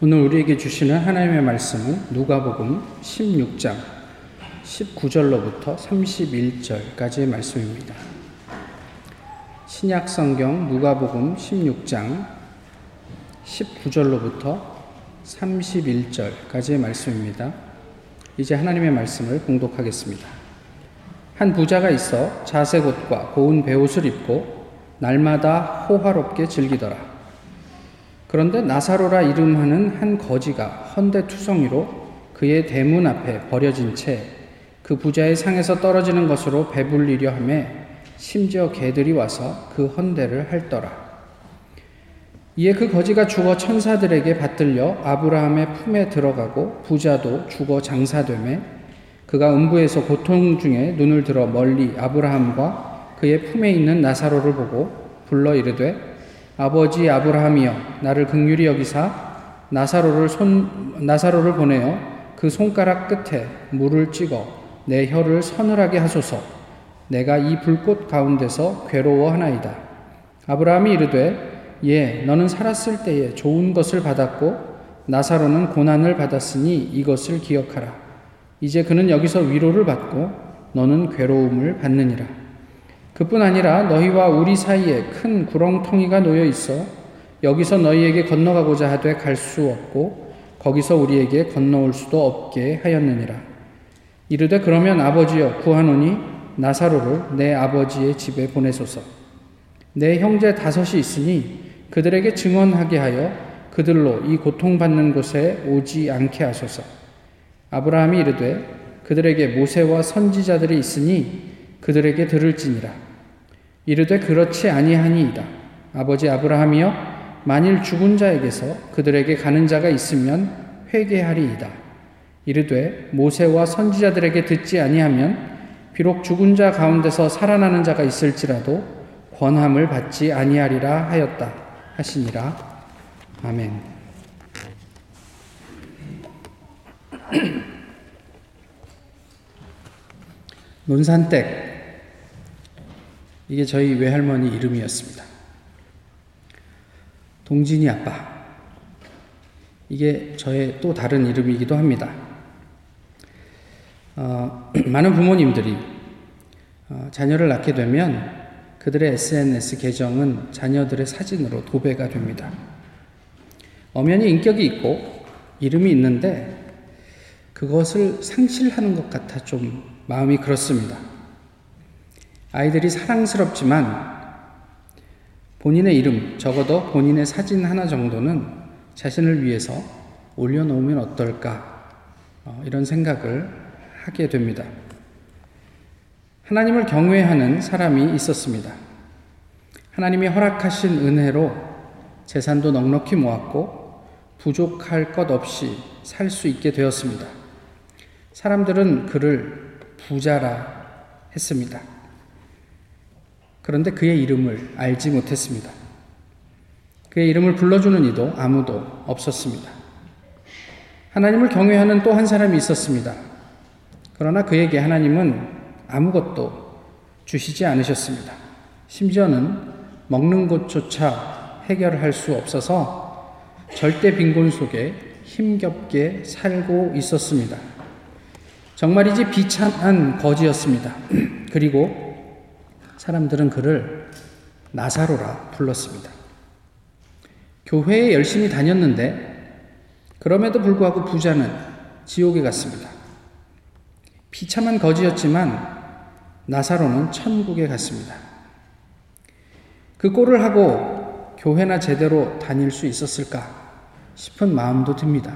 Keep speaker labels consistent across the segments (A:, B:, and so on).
A: 오늘 우리에게 주시는 하나님의 말씀은 누가복음 16장 19절로부터 31절까지의 말씀입니다. 신약 성경 누가복음 16장 19절로부터 31절까지의 말씀입니다. 이제 하나님의 말씀을 공독하겠습니다. 한 부자가 있어 자색 옷과 고운 베옷을 입고 날마다 호화롭게 즐기더라. 그런데 나사로라 이름하는 한 거지가 헌데 투성이로 그의 대문 앞에 버려진 채 그 부자의 상에서 떨어지는 것으로 배불리려 함에 심지어 개들이 와서 그 헌대를 핥더라. 이에 그 거지가 죽어 천사들에게 받들려 아브라함의 품에 들어가고 부자도 죽어 장사되매 그가 음부에서 고통 중에 눈을 들어 멀리 아브라함과 그의 품에 있는 나사로를 보고 불러 이르되 아버지 아브라함이여 나를 극률히 여기사 나사로를 손 나사로를 보내어 그 손가락 끝에 물을 찍어 내 혀를 서늘하게 하소서. 내가 이 불꽃 가운데서 괴로워하나이다. 아브라함이 이르되 예 너는 살았을 때에 좋은 것을 받았고 나사로는 고난을 받았으니 이것을 기억하라. 이제 그는 여기서 위로를 받고 너는 괴로움을 받느니라 그뿐 아니라 너희와 우리 사이에 큰 구렁텅이가 놓여 있어 여기서 너희에게 건너가고자 하되 갈 수 없고 거기서 우리에게 건너올 수도 없게 하였느니라. 이르되 그러면 아버지여 구하노니 나사로를 내 아버지의 집에 보내소서. 내 형제 다섯이 있으니 그들에게 증언하게 하여 그들로 이 고통받는 곳에 오지 않게 하소서. 아브라함이 이르되 그들에게 모세와 선지자들이 있으니 그들에게 들을지니라. 이르되 그렇지 아니하니이다. 아버지 아브라함이여 만일 죽은 자에게서 그들에게 가는 자가 있으면 회개하리이다. 이르되 모세와 선지자들에게 듣지 아니하면 비록 죽은 자 가운데서 살아나는 자가 있을지라도 권함을 받지 아니하리라 하였다 하시니라. 아멘. 논산댁 이게 저희 외할머니 이름이었습니다. 동진이 아빠. 이게 저의 또 다른 이름이기도 합니다. 어, 많은 부모님들이 어, 자녀를 낳게 되면 그들의 SNS 계정은 자녀들의 사진으로 도배가 됩니다. 엄연히 인격이 있고 이름이 있는데 그것을 상실하는 것 같아 좀 마음이 그렇습니다. 아이들이 사랑스럽지만 본인의 이름, 적어도 본인의 사진 하나 정도는 자신을 위해서 올려놓으면 어떨까, 어, 이런 생각을 하게 됩니다. 하나님을 경외하는 사람이 있었습니다. 하나님이 허락하신 은혜로 재산도 넉넉히 모았고 부족할 것 없이 살 수 있게 되었습니다. 사람들은 그를 부자라 했습니다. 그런데 그의 이름을 알지 못했습니다. 그의 이름을 불러주는 이도 아무도 없었습니다. 하나님을 경외하는 또 한 사람이 있었습니다. 그러나 그에게 하나님은 아무것도 주시지 않으셨습니다. 심지어는 먹는 것조차 해결할 수 없어서 절대 빈곤 속에 힘겹게 살고 있었습니다. 정말이지 비참한 거지였습니다. 그리고 사람들은 그를 나사로라 불렀습니다. 교회에 열심히 다녔는데 그럼에도 불구하고 부자는 지옥에 갔습니다. 비참한 거지였지만 나사로는 천국에 갔습니다. 그 꼴을 하고 교회나 제대로 다닐 수 있었을까 싶은 마음도 듭니다.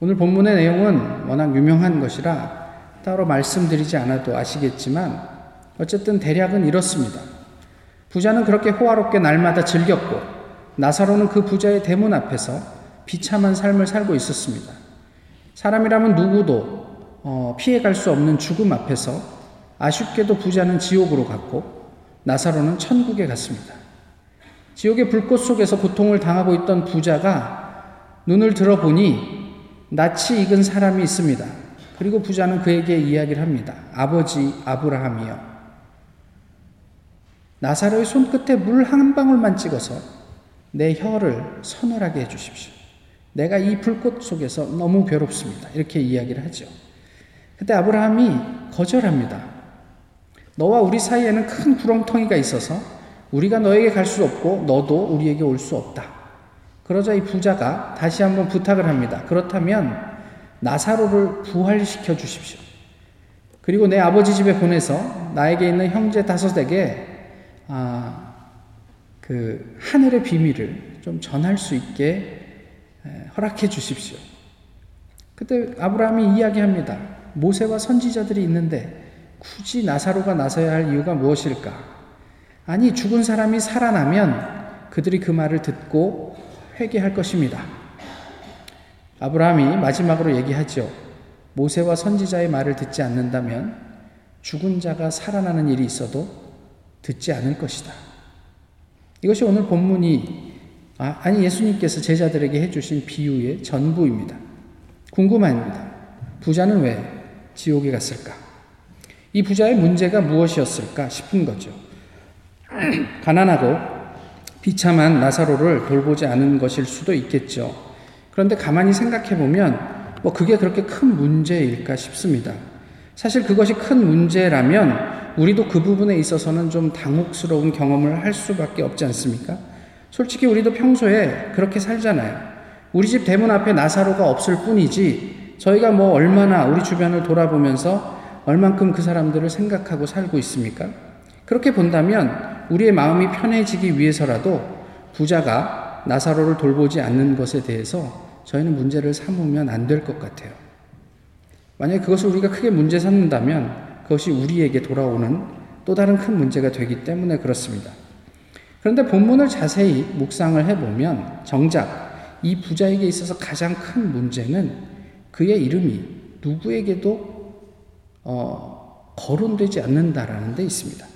A: 오늘 본문의 내용은 워낙 유명한 것이라 따로 말씀드리지 않아도 아시겠지만 어쨌든 대략은 이렇습니다. 부자는 그렇게 호화롭게 날마다 즐겼고 나사로는 그 부자의 대문 앞에서 비참한 삶을 살고 있었습니다. 사람이라면 누구도 어, 피해갈 수 없는 죽음 앞에서 아쉽게도 부자는 지옥으로 갔고 나사로는 천국에 갔습니다. 지옥의 불꽃 속에서 고통을 당하고 있던 부자가 눈을 들어보니 낯이 익은 사람이 있습니다. 그리고 부자는 그에게 이야기를 합니다. 아버지 아브라함이요. 나사로의 손끝에 물 한 방울만 찍어서 내 혀를 서늘하게 해주십시오. 내가 이 불꽃 속에서 너무 괴롭습니다. 이렇게 이야기를 하죠. 그때 아브라함이 거절합니다. 너와 우리 사이에는 큰 구렁텅이가 있어서 우리가 너에게 갈 수 없고 너도 우리에게 올 수 없다. 그러자 이 부자가 다시 한번 부탁을 합니다. 그렇다면 나사로를 부활시켜 주십시오. 그리고 내 아버지 집에 보내서 나에게 있는 형제 다섯에게 아, 그 하늘의 비밀을 좀 전할 수 있게 허락해 주십시오. 그때 아브라함이 이야기합니다. 모세와 선지자들이 있는데 굳이 나사로가 나서야 할 이유가 무엇일까? 아니, 죽은 사람이 살아나면 그들이 그 말을 듣고 회개할 것입니다. 아브라함이 마지막으로 얘기하죠. 모세와 선지자의 말을 듣지 않는다면 죽은 자가 살아나는 일이 있어도 듣지 않을 것이다. 이것이 오늘 본문이 아, 아니 예수님께서 제자들에게 해주신 비유의 전부입니다. 궁금합니다. 부자는 왜 지옥에 갔을까? 이 부자의 문제가 무엇이었을까 싶은 거죠. 가난하고 비참한 나사로를 돌보지 않은 것일 수도 있겠죠. 그런데 가만히 생각해 보면 뭐 그게 그렇게 큰 문제일까 싶습니다. 사실 그것이 큰 문제라면 우리도 그 부분에 있어서는 좀 당혹스러운 경험을 할 수밖에 없지 않습니까? 솔직히 우리도 평소에 그렇게 살잖아요. 우리 집 대문 앞에 나사로가 없을 뿐이지 저희가 뭐 얼마나 우리 주변을 돌아보면서 얼만큼 그 사람들을 생각하고 살고 있습니까? 그렇게 본다면 우리의 마음이 편해지기 위해서라도 부자가 나사로를 돌보지 않는 것에 대해서 저희는 문제를 삼으면 안 될 것 같아요. 만약에 그것을 우리가 크게 문제 삼는다면 그것이 우리에게 돌아오는 또 다른 큰 문제가 되기 때문에 그렇습니다. 그런데 본문을 자세히 묵상을 해보면 정작 이 부자에게 있어서 가장 큰 문제는 그의 이름이 누구에게도 어, 거론되지 않는다라는 데 있습니다.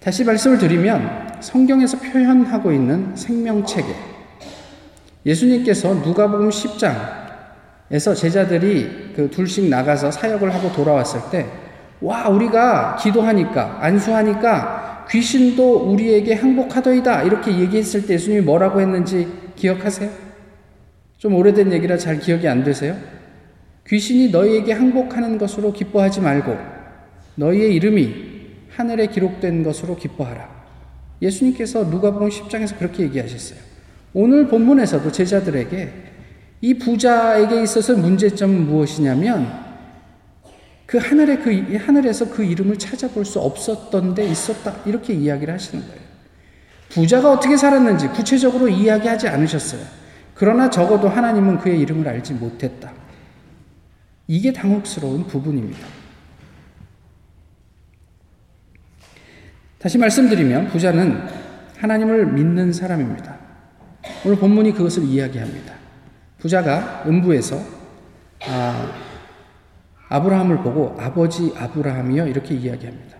A: 다시 말씀을 드리면 성경에서 표현하고 있는 생명체계 예수님께서 누가복음 10장에서 제자들이 그 둘씩 나가서 사역을 하고 돌아왔을 때 와, 우리가 기도하니까, 안수하니까 귀신도 우리에게 항복하더이다. 이렇게 얘기했을 때 예수님이 뭐라고 했는지 기억하세요? 좀 오래된 얘기라 잘 기억이 안 되세요? 귀신이 너희에게 항복하는 것으로 기뻐하지 말고 너희의 이름이 하늘에 기록된 것으로 기뻐하라. 예수님께서 누가복음 10장에서 그렇게 얘기하셨어요. 오늘 본문에서도 제자들에게 이 부자에게 있어서 문제점은 무엇이냐면 그 하늘에 그 하늘에서 그 이름을 찾아볼 수 없었던 데 있었다 이렇게 이야기를 하시는 거예요. 부자가 어떻게 살았는지 구체적으로 이야기하지 않으셨어요. 그러나 적어도 하나님은 그의 이름을 알지 못했다. 이게 당혹스러운 부분입니다. 다시 말씀드리면 부자는 하나님을 믿는 사람입니다. 오늘 본문이 그것을 이야기합니다. 부자가 음부에서 아, 아브라함을 보고 아버지 아브라함이요 이렇게 이야기합니다.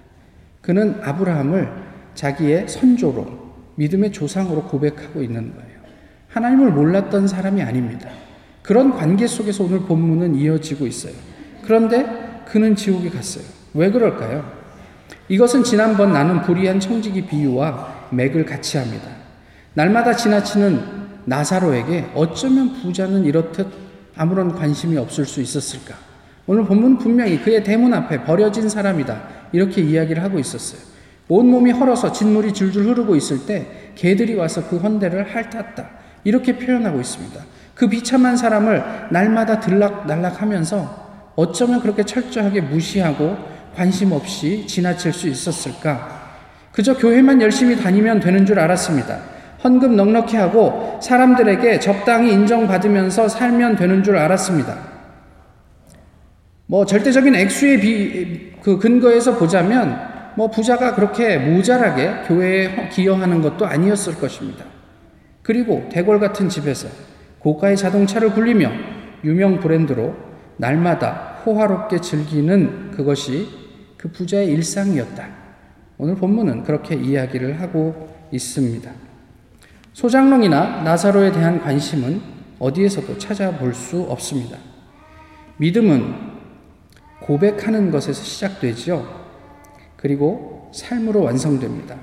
A: 그는 아브라함을 자기의 선조로 믿음의 조상으로 고백하고 있는 거예요. 하나님을 몰랐던 사람이 아닙니다. 그런 관계 속에서 오늘 본문은 이어지고 있어요. 그런데 그는 지옥에 갔어요. 왜 그럴까요? 이것은 지난번 나는 불의한 청지기 비유와 맥을 같이 합니다. 날마다 지나치는 나사로에게 어쩌면 부자는 이렇듯 아무런 관심이 없을 수 있었을까? 오늘 본문은 분명히 그의 대문 앞에 버려진 사람이다. 이렇게 이야기를 하고 있었어요. 온몸이 헐어서 진물이 줄줄 흐르고 있을 때 개들이 와서 그 헌대를 핥았다. 이렇게 표현하고 있습니다. 그 비참한 사람을 날마다 들락날락 하면서 어쩌면 그렇게 철저하게 무시하고 관심 없이 지나칠 수 있었을까? 그저 교회만 열심히 다니면 되는 줄 알았습니다. 헌금 넉넉히 하고 사람들에게 적당히 인정받으면서 살면 되는 줄 알았습니다. 뭐 절대적인 액수의 비, 그 근거에서 보자면 뭐 부자가 그렇게 모자라게 교회에 기여하는 것도 아니었을 것입니다. 그리고 대궐 같은 집에서 고가의 자동차를 굴리며 유명 브랜드로 날마다 호화롭게 즐기는 그것이 그 부자의 일상이었다. 오늘 본문은 그렇게 이야기를 하고 있습니다. 소장롱이나 나사로에 대한 관심은 어디에서도 찾아볼 수 없습니다. 믿음은 고백하는 것에서 시작되지요. 그리고 삶으로 완성됩니다.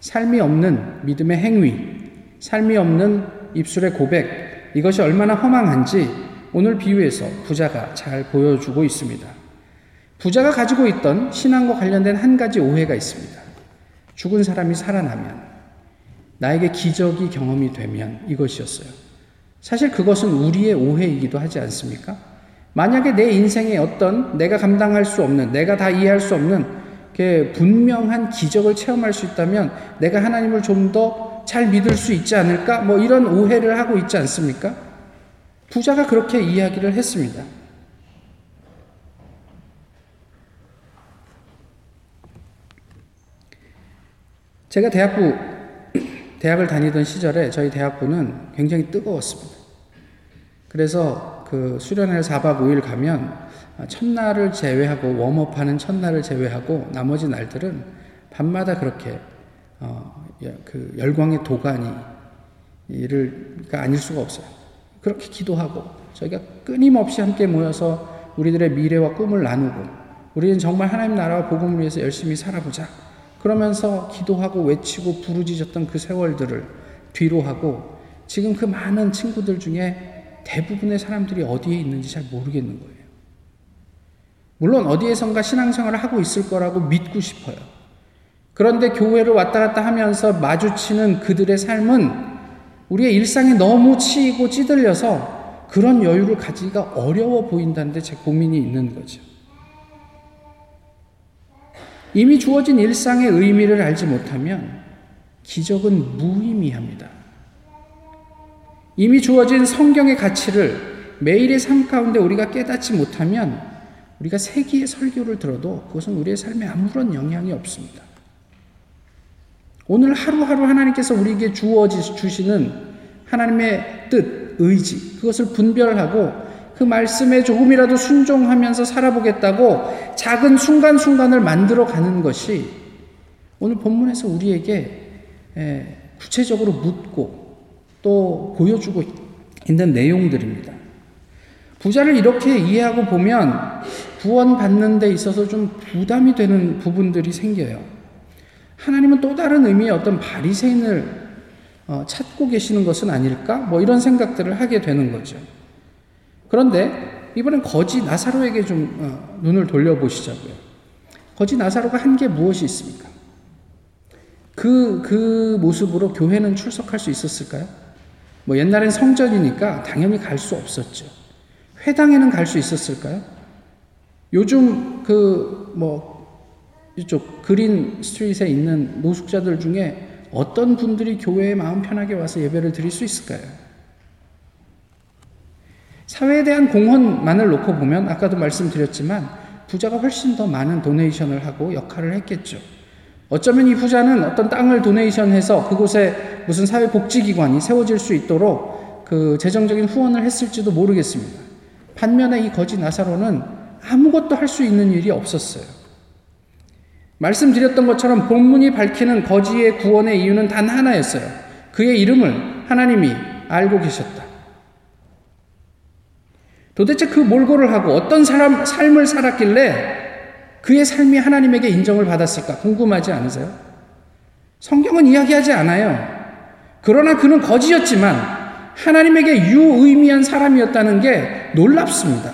A: 삶이 없는 믿음의 행위, 삶이 없는 입술의 고백, 이것이 얼마나 허망한지 오늘 비유에서 부자가 잘 보여주고 있습니다. 부자가 가지고 있던 신앙과 관련된 한 가지 오해가 있습니다. 죽은 사람이 살아나면 나에게 기적이 경험이 되면 이것이었어요. 사실 그것은 우리의 오해이기도 하지 않습니까? 만약에 내 인생에 어떤 내가 감당할 수 없는, 내가 다 이해할 수 없는 분명한 기적을 체험할 수 있다면 내가 하나님을 좀 더 잘 믿을 수 있지 않을까? 뭐 이런 오해를 하고 있지 않습니까? 부자가 그렇게 이야기를 했습니다. 제가 대학부, 대학을 다니던 시절에 저희 대학부는 굉장히 뜨거웠습니다. 그래서 그 수련회 4박 5일 가면 첫날을 제외하고 웜업하는 첫날을 제외하고 나머지 날들은 밤마다 그렇게 어, 그 열광의 도가니 이를가 아닐 수가 없어요. 그렇게 기도하고 저희가 끊임없이 함께 모여서 우리들의 미래와 꿈을 나누고 우리는 정말 하나님 나라와 복음을 위해서 열심히 살아보자. 그러면서 기도하고 외치고 부르짖었던 그 세월들을 뒤로 하고 지금 그 많은 친구들 중에 대부분의 사람들이 어디에 있는지 잘 모르겠는 거예요. 물론 어디에선가 신앙생활을 하고 있을 거라고 믿고 싶어요. 그런데 교회를 왔다 갔다 하면서 마주치는 그들의 삶은 우리의 일상에 너무 치이고 찌들려서 그런 여유를 가지기가 어려워 보인다는데 제 고민이 있는 거죠. 이미 주어진 일상의 의미를 알지 못하면 기적은 무의미합니다. 이미 주어진 성경의 가치를 매일의 삶 가운데 우리가 깨닫지 못하면 우리가 세기의 설교를 들어도 그것은 우리의 삶에 아무런 영향이 없습니다. 오늘 하루하루 하나님께서 우리에게 주어 주시는 하나님의 뜻, 의지, 그것을 분별하고 그 말씀에 조금이라도 순종하면서 살아보겠다고 작은 순간순간을 만들어 가는 것이 오늘 본문에서 우리에게 구체적으로 묻고 또 보여주고 있는 내용들입니다. 부자를 이렇게 이해하고 보면 구원받는 데 있어서 좀 부담이 되는 부분들이 생겨요. 하나님은 또 다른 의미의 어떤 바리새인을 어, 찾고 계시는 것은 아닐까? 뭐 이런 생각들을 하게 되는 거죠. 그런데 이번엔 거지 나사로에게 좀 어, 눈을 돌려보시자고요. 거지 나사로가 한 게 무엇이 있습니까? 그, 그 모습으로 교회는 출석할 수 있었을까요? 뭐 옛날엔 성전이니까 당연히 갈 수 없었죠. 회당에는 갈 수 있었을까요? 요즘 그 뭐 이쪽 그린 스트릿에 있는 노숙자들 중에 어떤 분들이 교회에 마음 편하게 와서 예배를 드릴 수 있을까요? 사회에 대한 공헌만을 놓고 보면 아까도 말씀드렸지만 부자가 훨씬 더 많은 도네이션을 하고 역할을 했겠죠. 어쩌면 이 부자는 어떤 땅을 도네이션해서 그곳에 무슨 사회복지기관이 세워질 수 있도록 그 재정적인 후원을 했을지도 모르겠습니다. 반면에 이 거지 나사로는 아무것도 할 수 있는 일이 없었어요. 말씀드렸던 것처럼 본문이 밝히는 거지의 구원의 이유는 단 하나였어요. 그의 이름을 하나님이 알고 계셨다. 도대체 그 몰골을 하고 어떤 사람, 삶을 살았길래 그의 삶이 하나님에게 인정을 받았을까 궁금하지 않으세요? 성경은 이야기하지 않아요. 그러나 그는 거지였지만 하나님에게 유의미한 사람이었다는 게 놀랍습니다.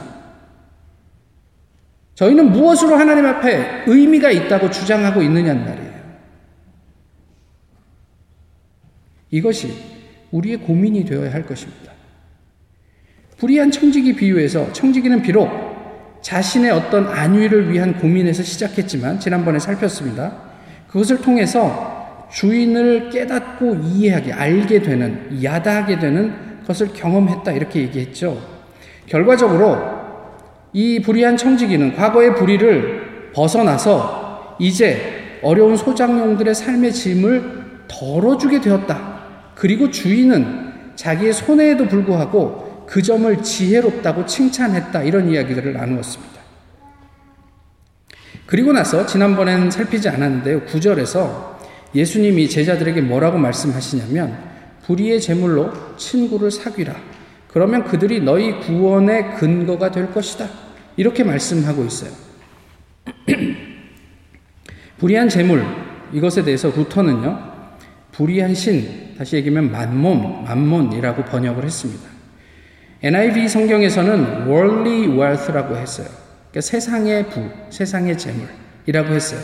A: 저희는 무엇으로 하나님 앞에 의미가 있다고 주장하고 있느냐는 말이에요. 이것이 우리의 고민이 되어야 할 것입니다. 불의한 청지기 비유에서 청지기는 비록 자신의 어떤 안위를 위한 고민에서 시작했지만 지난번에 살폈습니다. 그것을 통해서 주인을 깨닫고 이해하게 알게 되는 야다하게 되는 것을 경험했다 이렇게 얘기했죠. 결과적으로 이 불의한 청지기는 과거의 불의를 벗어나서 이제 어려운 소장용들의 삶의 짐을 덜어주게 되었다. 그리고 주인은 자기의 손해에도 불구하고 그 점을 지혜롭다고 칭찬했다. 이런 이야기들을 나누었습니다. 그리고 나서 지난번엔 살피지 않았는데요. 9절에서 예수님이 제자들에게 뭐라고 말씀하시냐면 불의의 제물로 친구를 사귀라. 그러면 그들이 너희 구원의 근거가 될 것이다. 이렇게 말씀하고 있어요. 불의한 재물, 이것에 대해서 루터는요, 불의한 신, 다시 얘기하면 만몬, 만몬이라고 번역을 했습니다. NIV 성경에서는 worldly wealth라고 했어요. 그러니까 세상의 부, 세상의 재물이라고 했어요.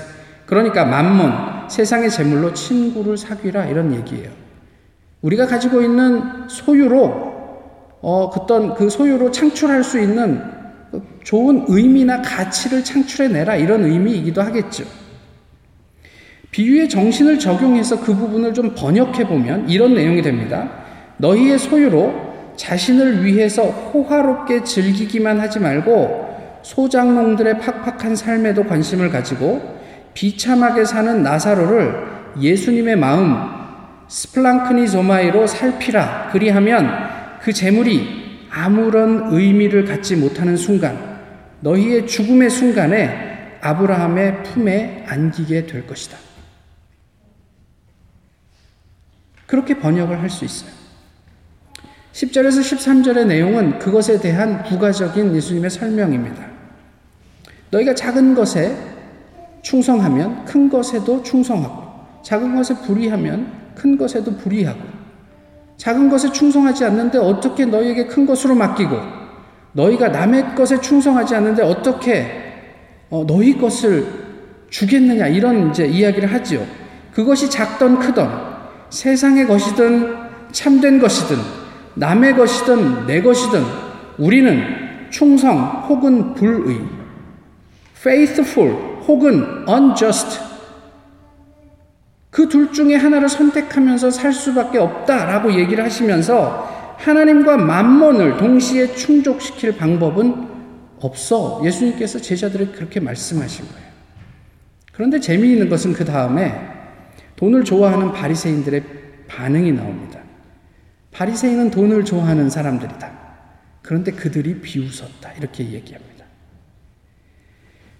A: 그러니까 만몬, 세상의 재물로 친구를 사귀라 이런 얘기예요. 우리가 가지고 있는 소유로 어, 그떤 그 소유로 창출할 수 있는 좋은 의미나 가치를 창출해내라 이런 의미이기도 하겠죠. 비유의 정신을 적용해서 그 부분을 좀 번역해 보면 이런 내용이 됩니다. 너희의 소유로 자신을 위해서 호화롭게 즐기기만 하지 말고 소장농들의 팍팍한 삶에도 관심을 가지고 비참하게 사는 나사로를 예수님의 마음 스플랑크니 조마이로 살피라. 그리하면 그 재물이 아무런 의미를 갖지 못하는 순간 너희의 죽음의 순간에 아브라함의 품에 안기게 될 것이다. 그렇게 번역을 할 수 있어요. 10절에서 13절의 내용은 그것에 대한 부가적인 예수님의 설명입니다. 너희가 작은 것에 충성하면 큰 것에도 충성하고, 작은 것에 불의하면 큰 것에도 불의하고, 작은 것에 충성하지 않는데 어떻게 너희에게 큰 것으로 맡기고, 너희가 남의 것에 충성하지 않는데 어떻게 어, 너희 것을 주겠느냐 이런 이제 이야기를 하지요. 그것이 작던 크던 세상의 것이든 참된 것이든 남의 것이든 내 것이든 우리는 충성 혹은 불의, faithful 혹은 unjust 그 둘 중에 하나를 선택하면서 살 수밖에 없다라고 얘기를 하시면서 하나님과 만몬을 동시에 충족시킬 방법은 없어. 예수님께서 제자들에게 그렇게 말씀하신 거예요. 그런데 재미있는 것은 그 다음에 돈을 좋아하는 바리새인들의 반응이 나옵니다. 바리새인은 돈을 좋아하는 사람들이다. 그런데 그들이 비웃었다. 이렇게 얘기합니다.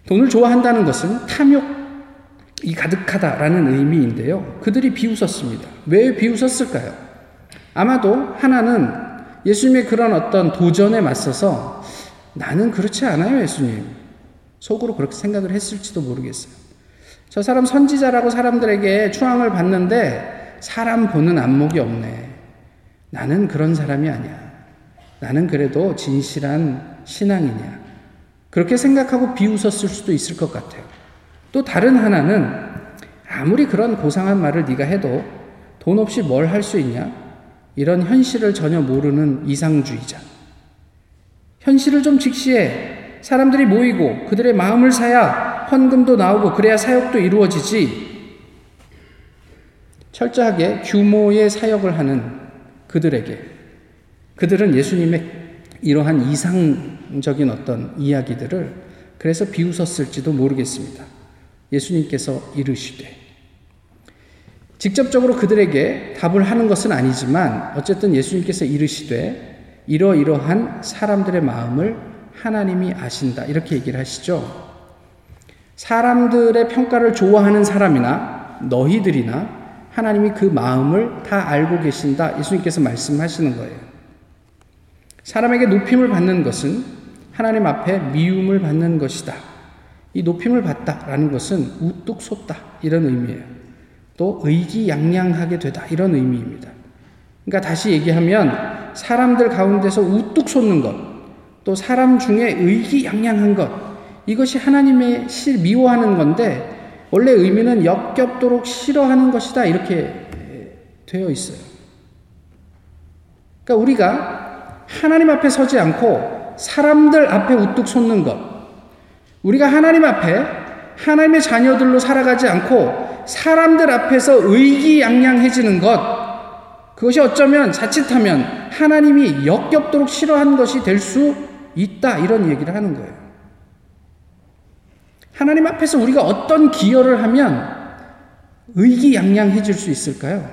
A: 돈을 좋아한다는 것은 탐욕이 가득하다라는 의미인데요. 그들이 비웃었습니다. 왜 비웃었을까요? 아마도 하나는 예수님의 그런 어떤 도전에 맞서서 나는 그렇지 않아요, 예수님. 속으로 그렇게 생각을 했을지도 모르겠어요. 저 사람 선지자라고 사람들에게 추앙을 받는데 사람 보는 안목이 없네. 나는 그런 사람이 아니야. 나는 그래도 진실한 신앙이냐. 그렇게 생각하고 비웃었을 수도 있을 것 같아요. 또 다른 하나는 아무리 그런 고상한 말을 네가 해도 돈 없이 뭘 할 수 있냐? 이런 현실을 전혀 모르는 이상주의자. 현실을 좀 직시해. 사람들이 모이고 그들의 마음을 사야 헌금도 나오고 그래야 사역도 이루어지지. 철저하게 규모의 사역을 하는 그들에게 그들은 예수님의 이러한 이상적인 어떤 이야기들을 그래서 비웃었을지도 모르겠습니다. 예수님께서 이르시되 직접적으로 그들에게 답을 하는 것은 아니지만 어쨌든 예수님께서 이르시되 이러이러한 사람들의 마음을 하나님이 아신다. 이렇게 얘기를 하시죠. 사람들의 평가를 좋아하는 사람이나 너희들이나 하나님이 그 마음을 다 알고 계신다. 예수님께서 말씀하시는 거예요. 사람에게 높임을 받는 것은 하나님 앞에 미움을 받는 것이다. 이 높임을 받다라는 것은 우뚝 솟다. 이런 의미예요. 또 의기양양하게 되다. 이런 의미입니다. 그러니까 다시 얘기하면 사람들 가운데서 우뚝 솟는 것, 또 사람 중에 의기양양한 것, 이것이 하나님의 실 미워하는 건데 원래 의미는 역겹도록 싫어하는 것이다 이렇게 되어 있어요. 그러니까 우리가 하나님 앞에 서지 않고 사람들 앞에 우뚝 솟는 것, 우리가 하나님 앞에 하나님의 자녀들로 살아가지 않고 사람들 앞에서 의기양양해지는 것, 그것이 어쩌면 자칫하면 하나님이 역겹도록 싫어하는 것이 될 수 있다 이런 얘기를 하는 거예요. 하나님 앞에서 우리가 어떤 기여를 하면 의기양양해질 수 있을까요?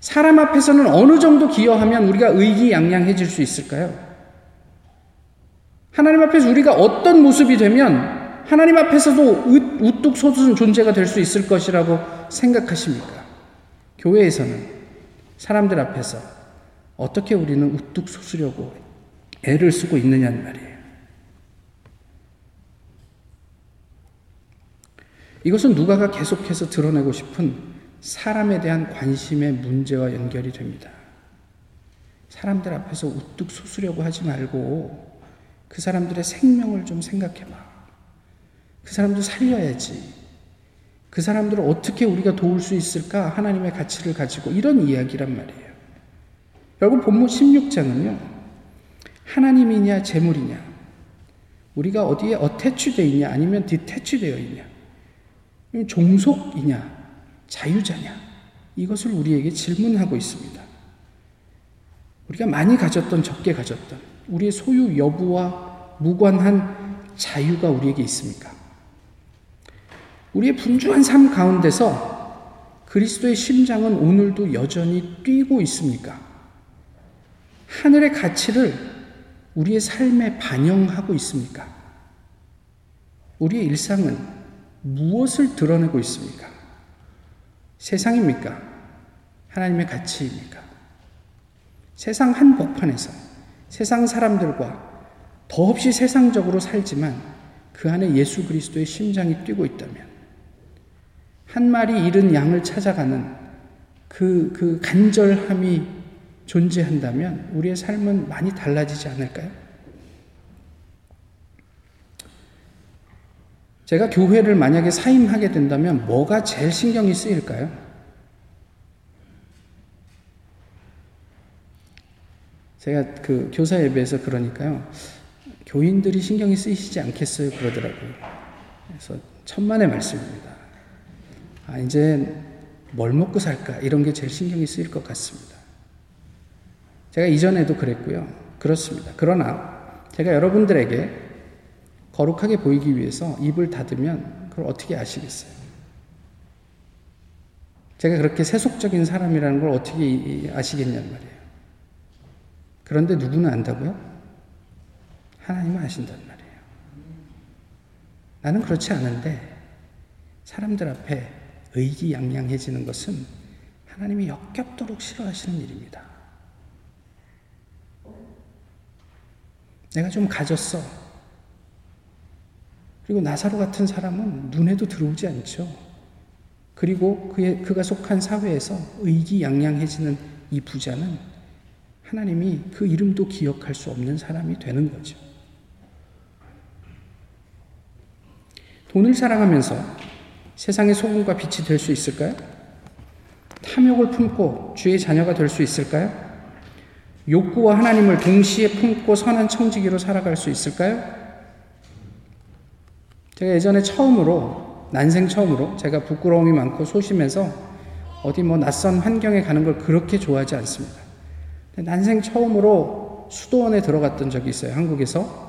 A: 사람 앞에서는 어느 정도 기여하면 우리가 의기양양해질 수 있을까요? 하나님 앞에서 우리가 어떤 모습이 되면 하나님 앞에서도 우뚝 솟은 존재가 될 수 있을 것이라고 생각하십니까? 교회에서는 사람들 앞에서 어떻게 우리는 우뚝 솟으려고 애를 쓰고 있느냐는 말이에요. 이것은 누가가 계속해서 드러내고 싶은 사람에 대한 관심의 문제와 연결이 됩니다. 사람들 앞에서 우뚝 솟으려고 하지 말고 그 사람들의 생명을 좀 생각해봐. 그 사람들 살려야지. 그 사람들을 어떻게 우리가 도울 수 있을까? 하나님의 가치를 가지고 이런 이야기란 말이에요. 여러분 본문 16장은요. 하나님이냐 재물이냐 우리가 어디에 어태취되어 있냐 아니면 디태취되어 있냐 종속이냐 자유자냐 이것을 우리에게 질문하고 있습니다. 우리가 많이 가졌던 적게 가졌던 우리의 소유 여부와 무관한 자유가 우리에게 있습니까? 우리의 분주한 삶 가운데서 그리스도의 심장은 오늘도 여전히 뛰고 있습니까? 하늘의 가치를 우리의 삶에 반영하고 있습니까? 우리의 일상은 무엇을 드러내고 있습니까? 세상입니까? 하나님의 가치입니까? 세상 한 복판에서 세상 사람들과 더없이 세상적으로 살지만 그 안에 예수 그리스도의 심장이 뛰고 있다면 한 마리 잃은 양을 찾아가는 그, 그 간절함이 존재한다면 우리의 삶은 많이 달라지지 않을까요? 제가 교회를 만약에 사임하게 된다면 뭐가 제일 신경이 쓰일까요? 제가 그 교사 예배에서 그러니까요. 교인들이 신경이 쓰이시지 않겠어요? 그러더라고요. 그래서 천만의 말씀입니다. 아, 이제 뭘 먹고 살까? 이런 게 제일 신경이 쓰일 것 같습니다. 제가 이전에도 그랬고요. 그렇습니다. 그러나 제가 여러분들에게 거룩하게 보이기 위해서 입을 닫으면 그걸 어떻게 아시겠어요? 제가 그렇게 세속적인 사람이라는 걸 어떻게 아시겠냐는 말이에요. 그런데 누구는 안다고요? 하나님은 아신단 말이에요. 나는 그렇지 않은데 사람들 앞에 의기양양해지는 것은 하나님이 역겹도록 싫어하시는 일입니다. 내가 좀 가졌어. 그리고 나사로 같은 사람은 눈에도 들어오지 않죠. 그리고 그의, 그가 속한 사회에서 의기양양해지는 이 부자는 하나님이 그 이름도 기억할 수 없는 사람이 되는 거죠. 돈을 사랑하면서 세상의 소금과 빛이 될 수 있을까요? 탐욕을 품고 주의 자녀가 될 수 있을까요? 욕구와 하나님을 동시에 품고 선한 청지기로 살아갈 수 있을까요? 제가 예전에 처음으로, 난생 처음으로 제가 부끄러움이 많고 소심해서 어디 뭐 낯선 환경에 가는 걸 그렇게 좋아하지 않습니다. 난생 처음으로 수도원에 들어갔던 적이 있어요, 한국에서.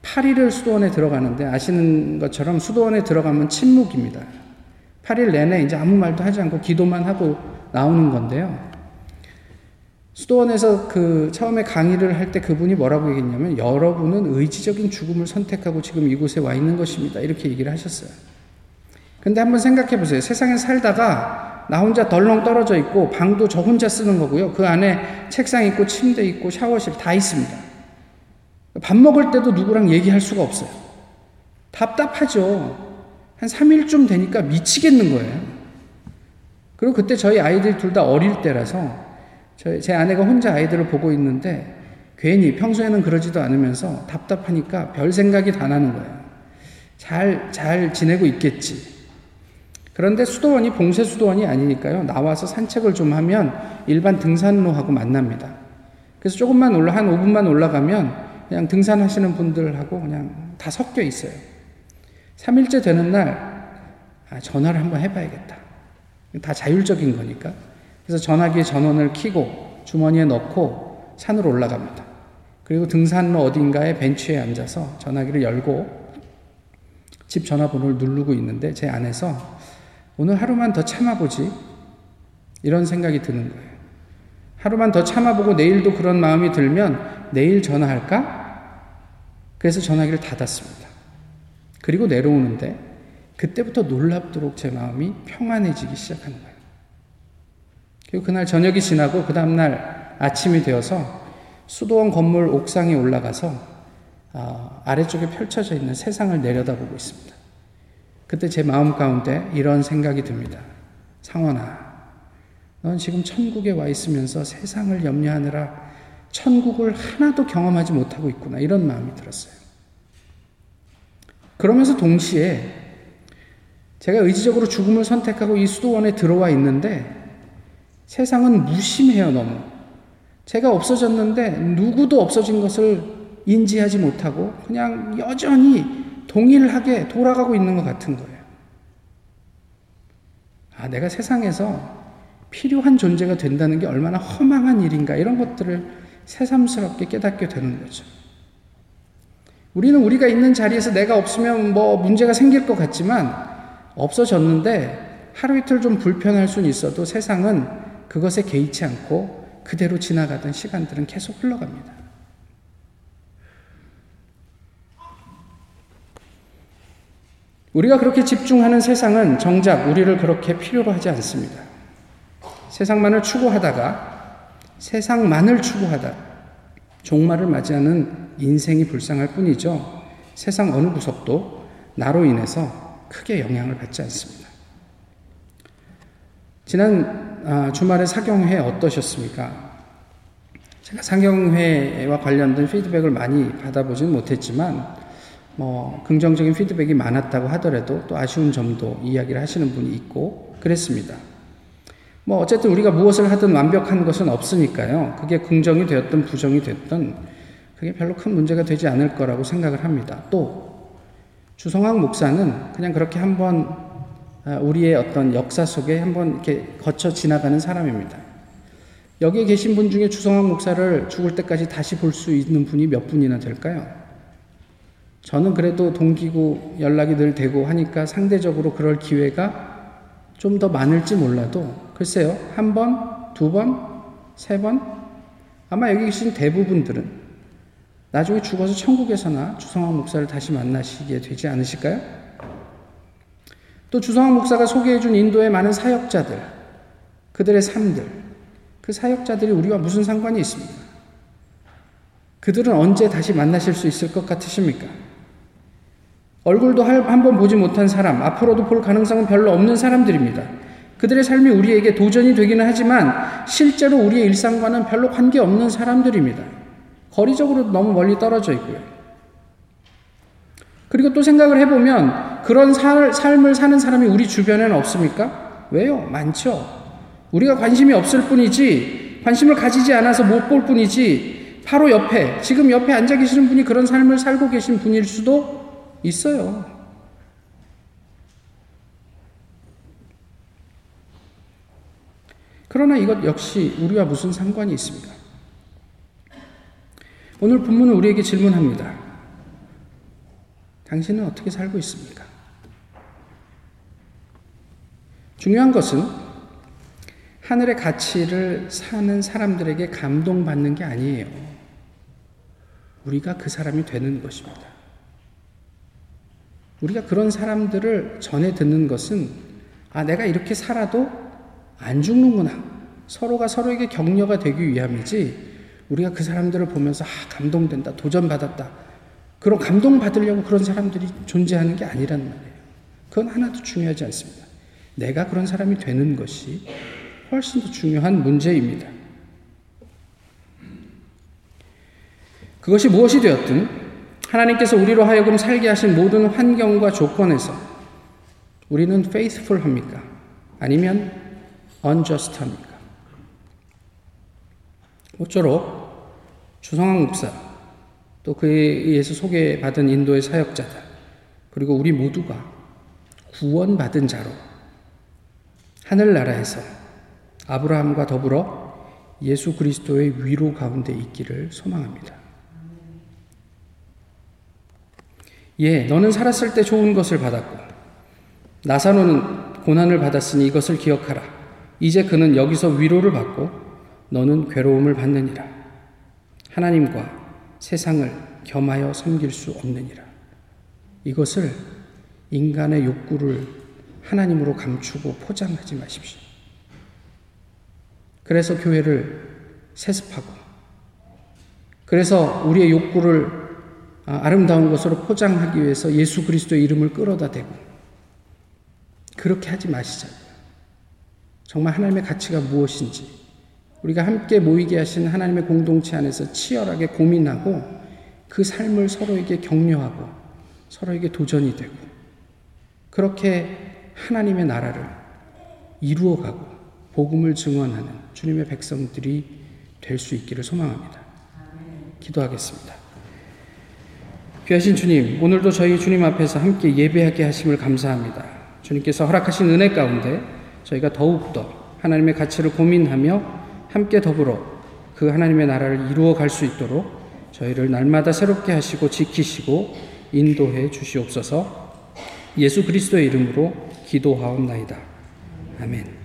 A: 8일을 수도원에 들어가는데 아시는 것처럼 수도원에 들어가면 침묵입니다. 8일 내내 이제 아무 말도 하지 않고 기도만 하고 나오는 건데요. 수도원에서 그 처음에 강의를 할 때 그분이 뭐라고 얘기했냐면 여러분은 의지적인 죽음을 선택하고 지금 이곳에 와 있는 것입니다. 이렇게 얘기를 하셨어요. 근데 한번 생각해 보세요. 세상에 살다가 나 혼자 덜렁 떨어져 있고 방도 저 혼자 쓰는 거고요. 그 안에 책상 있고 침대 있고 샤워실 다 있습니다. 밥 먹을 때도 누구랑 얘기할 수가 없어요. 답답하죠. 한 3일쯤 되니까 미치겠는 거예요. 그리고 그때 저희 아이들이 둘 다 어릴 때라서 제 아내가 혼자 아이들을 보고 있는데 괜히 평소에는 그러지도 않으면서 답답하니까 별 생각이 다 나는 거예요. 잘, 잘 지내고 있겠지. 그런데 수도원이 봉쇄 수도원이 아니니까요. 나와서 산책을 좀 하면 일반 등산로하고 만납니다. 그래서 조금만 올라, 한 5분만 올라가면 그냥 등산하시는 분들하고 그냥 다 섞여 있어요. 3일째 되는 날, 아, 전화를 한번 해봐야겠다. 다 자율적인 거니까. 그래서 전화기에 전원을 켜고 주머니에 넣고 산으로 올라갑니다. 그리고 등산로 어딘가에 벤치에 앉아서 전화기를 열고 집 전화번호를 누르고 있는데 제 안에서 오늘 하루만 더 참아보지 이런 생각이 드는 거예요. 하루만 더 참아보고 내일도 그런 마음이 들면 내일 전화할까? 그래서 전화기를 닫았습니다. 그리고 내려오는데 그때부터 놀랍도록 제 마음이 평안해지기 시작하는 거예요. 그리고 그날 저녁이 지나고 그 다음날 아침이 되어서 수도원 건물 옥상에 올라가서 아, 아래쪽에 펼쳐져 있는 세상을 내려다보고 있습니다. 그때 제 마음 가운데 이런 생각이 듭니다. 상원아, 넌 지금 천국에 와 있으면서 세상을 염려하느라 천국을 하나도 경험하지 못하고 있구나. 이런 마음이 들었어요. 그러면서 동시에 제가 의지적으로 죽음을 선택하고 이 수도원에 들어와 있는데 세상은 무심해요, 너무. 제가 없어졌는데 누구도 없어진 것을 인지하지 못하고 그냥 여전히 동일하게 돌아가고 있는 것 같은 거예요. 아, 내가 세상에서 필요한 존재가 된다는 게 얼마나 허망한 일인가 이런 것들을 새삼스럽게 깨닫게 되는 거죠. 우리는 우리가 있는 자리에서 내가 없으면 뭐 문제가 생길 것 같지만 없어졌는데 하루 이틀 좀 불편할 수는 있어도 세상은 그것에 개의치 않고 그대로 지나가던 시간들은 계속 흘러갑니다. 우리가 그렇게 집중하는 세상은 정작 우리를 그렇게 필요로 하지 않습니다. 세상만을 추구하다가 세상만을 추구하다 종말을 맞이하는 인생이 불쌍할 뿐이죠. 세상 어느 구석도 나로 인해서 크게 영향을 받지 않습니다. 지난 아, 주말에 사경회 어떠셨습니까? 제가 사경회와 관련된 피드백을 많이 받아보지는 못했지만 뭐 긍정적인 피드백이 많았다고 하더라도 또 아쉬운 점도 이야기를 하시는 분이 있고 그랬습니다. 뭐 어쨌든 우리가 무엇을 하든 완벽한 것은 없으니까요. 그게 긍정이 되었든 부정이 됐든 그게 별로 큰 문제가 되지 않을 거라고 생각을 합니다. 또 주성학 목사는 그냥 그렇게 한번 아, 우리의 어떤 역사 속에 한번 이렇게 거쳐 지나가는 사람입니다. 여기에 계신 분 중에 주성학 목사를 죽을 때까지 다시 볼 수 있는 분이 몇 분이나 될까요? 저는 그래도 동기고 연락이 늘 되고 하니까 상대적으로 그럴 기회가 좀 더 많을지 몰라도 글쎄요, 한 번, 두 번, 세 번? 아마 여기 계신 대부분들은 나중에 죽어서 천국에서나 주성학 목사를 다시 만나시게 되지 않으실까요? 또 주성학 목사가 소개해준 인도의 많은 사역자들, 그들의 삶들, 그 사역자들이 우리와 무슨 상관이 있습니까? 그들은 언제 다시 만나실 수 있을 것 같으십니까? 얼굴도 한 번 보지 못한 사람, 앞으로도 볼 가능성은 별로 없는 사람들입니다. 그들의 삶이 우리에게 도전이 되기는 하지만 실제로 우리의 일상과는 별로 관계없는 사람들입니다. 거리적으로 너무 멀리 떨어져 있고요. 그리고 또 생각을 해보면 그런 살, 삶을 사는 사람이 우리 주변에는 없습니까? 왜요? 많죠. 우리가 관심이 없을 뿐이지, 관심을 가지지 않아서 못 볼 뿐이지, 바로 옆에, 지금 옆에 앉아 계시는 분이 그런 삶을 살고 계신 분일 수도 있어요. 그러나 이것 역시 우리와 무슨 상관이 있습니까? 오늘 본문은 우리에게 질문합니다. 당신은 어떻게 살고 있습니까? 중요한 것은 하늘의 가치를 사는 사람들에게 감동받는 게 아니에요. 우리가 그 사람이 되는 것입니다. 우리가 그런 사람들을 전해 듣는 것은 아, 내가 이렇게 살아도 안 죽는구나. 서로가 서로에게 격려가 되기 위함이지 우리가 그 사람들을 보면서 아, 감동된다. 도전받았다. 그런 감동받으려고 그런 사람들이 존재하는 게 아니란 말이에요. 그건 하나도 중요하지 않습니다. 내가 그런 사람이 되는 것이 훨씬 더 중요한 문제입니다. 그것이 무엇이 되었든 하나님께서 우리로 하여금 살게 하신 모든 환경과 조건에서 우리는 faithful 합니까? 아니면 unjust합니까? 모쪼록 주성학 목사 또 그에 의해서 소개받은 인도의 사역자들 그리고 우리 모두가 구원받은 자로 하늘나라에서 아브라함과 더불어 예수 그리스도의 위로 가운데 있기를 소망합니다. 예, 너는 살았을 때 좋은 것을 받았고 나사로는 고난을 받았으니 이것을 기억하라. 이제 그는 여기서 위로를 받고 너는 괴로움을 받느니라. 하나님과 세상을 겸하여 섬길 수 없느니라. 이것을 인간의 욕구를 하나님으로 감추고 포장하지 마십시오. 그래서 교회를 세습하고, 그래서 우리의 욕구를 아, 아름다운 것으로 포장하기 위해서 예수 그리스도의 이름을 끌어다 대고, 그렇게 하지 마시자고요. 정말 하나님의 가치가 무엇인지 우리가 함께 모이게 하신 하나님의 공동체 안에서 치열하게 고민하고 그 삶을 서로에게 격려하고 서로에게 도전이 되고 그렇게 하나님의 나라를 이루어가고 복음을 증언하는 주님의 백성들이 될 수 있기를 소망합니다. 기도하겠습니다. 귀하신 주님, 오늘도 저희 주님 앞에서 함께 예배하게 하심을 감사합니다. 주님께서 허락하신 은혜 가운데 저희가 더욱더 하나님의 가치를 고민하며 함께 더불어 그 하나님의 나라를 이루어 갈 수 있도록 저희를 날마다 새롭게 하시고 지키시고 인도해 주시옵소서 예수 그리스도의 이름으로 기도하옵나이다. 아멘.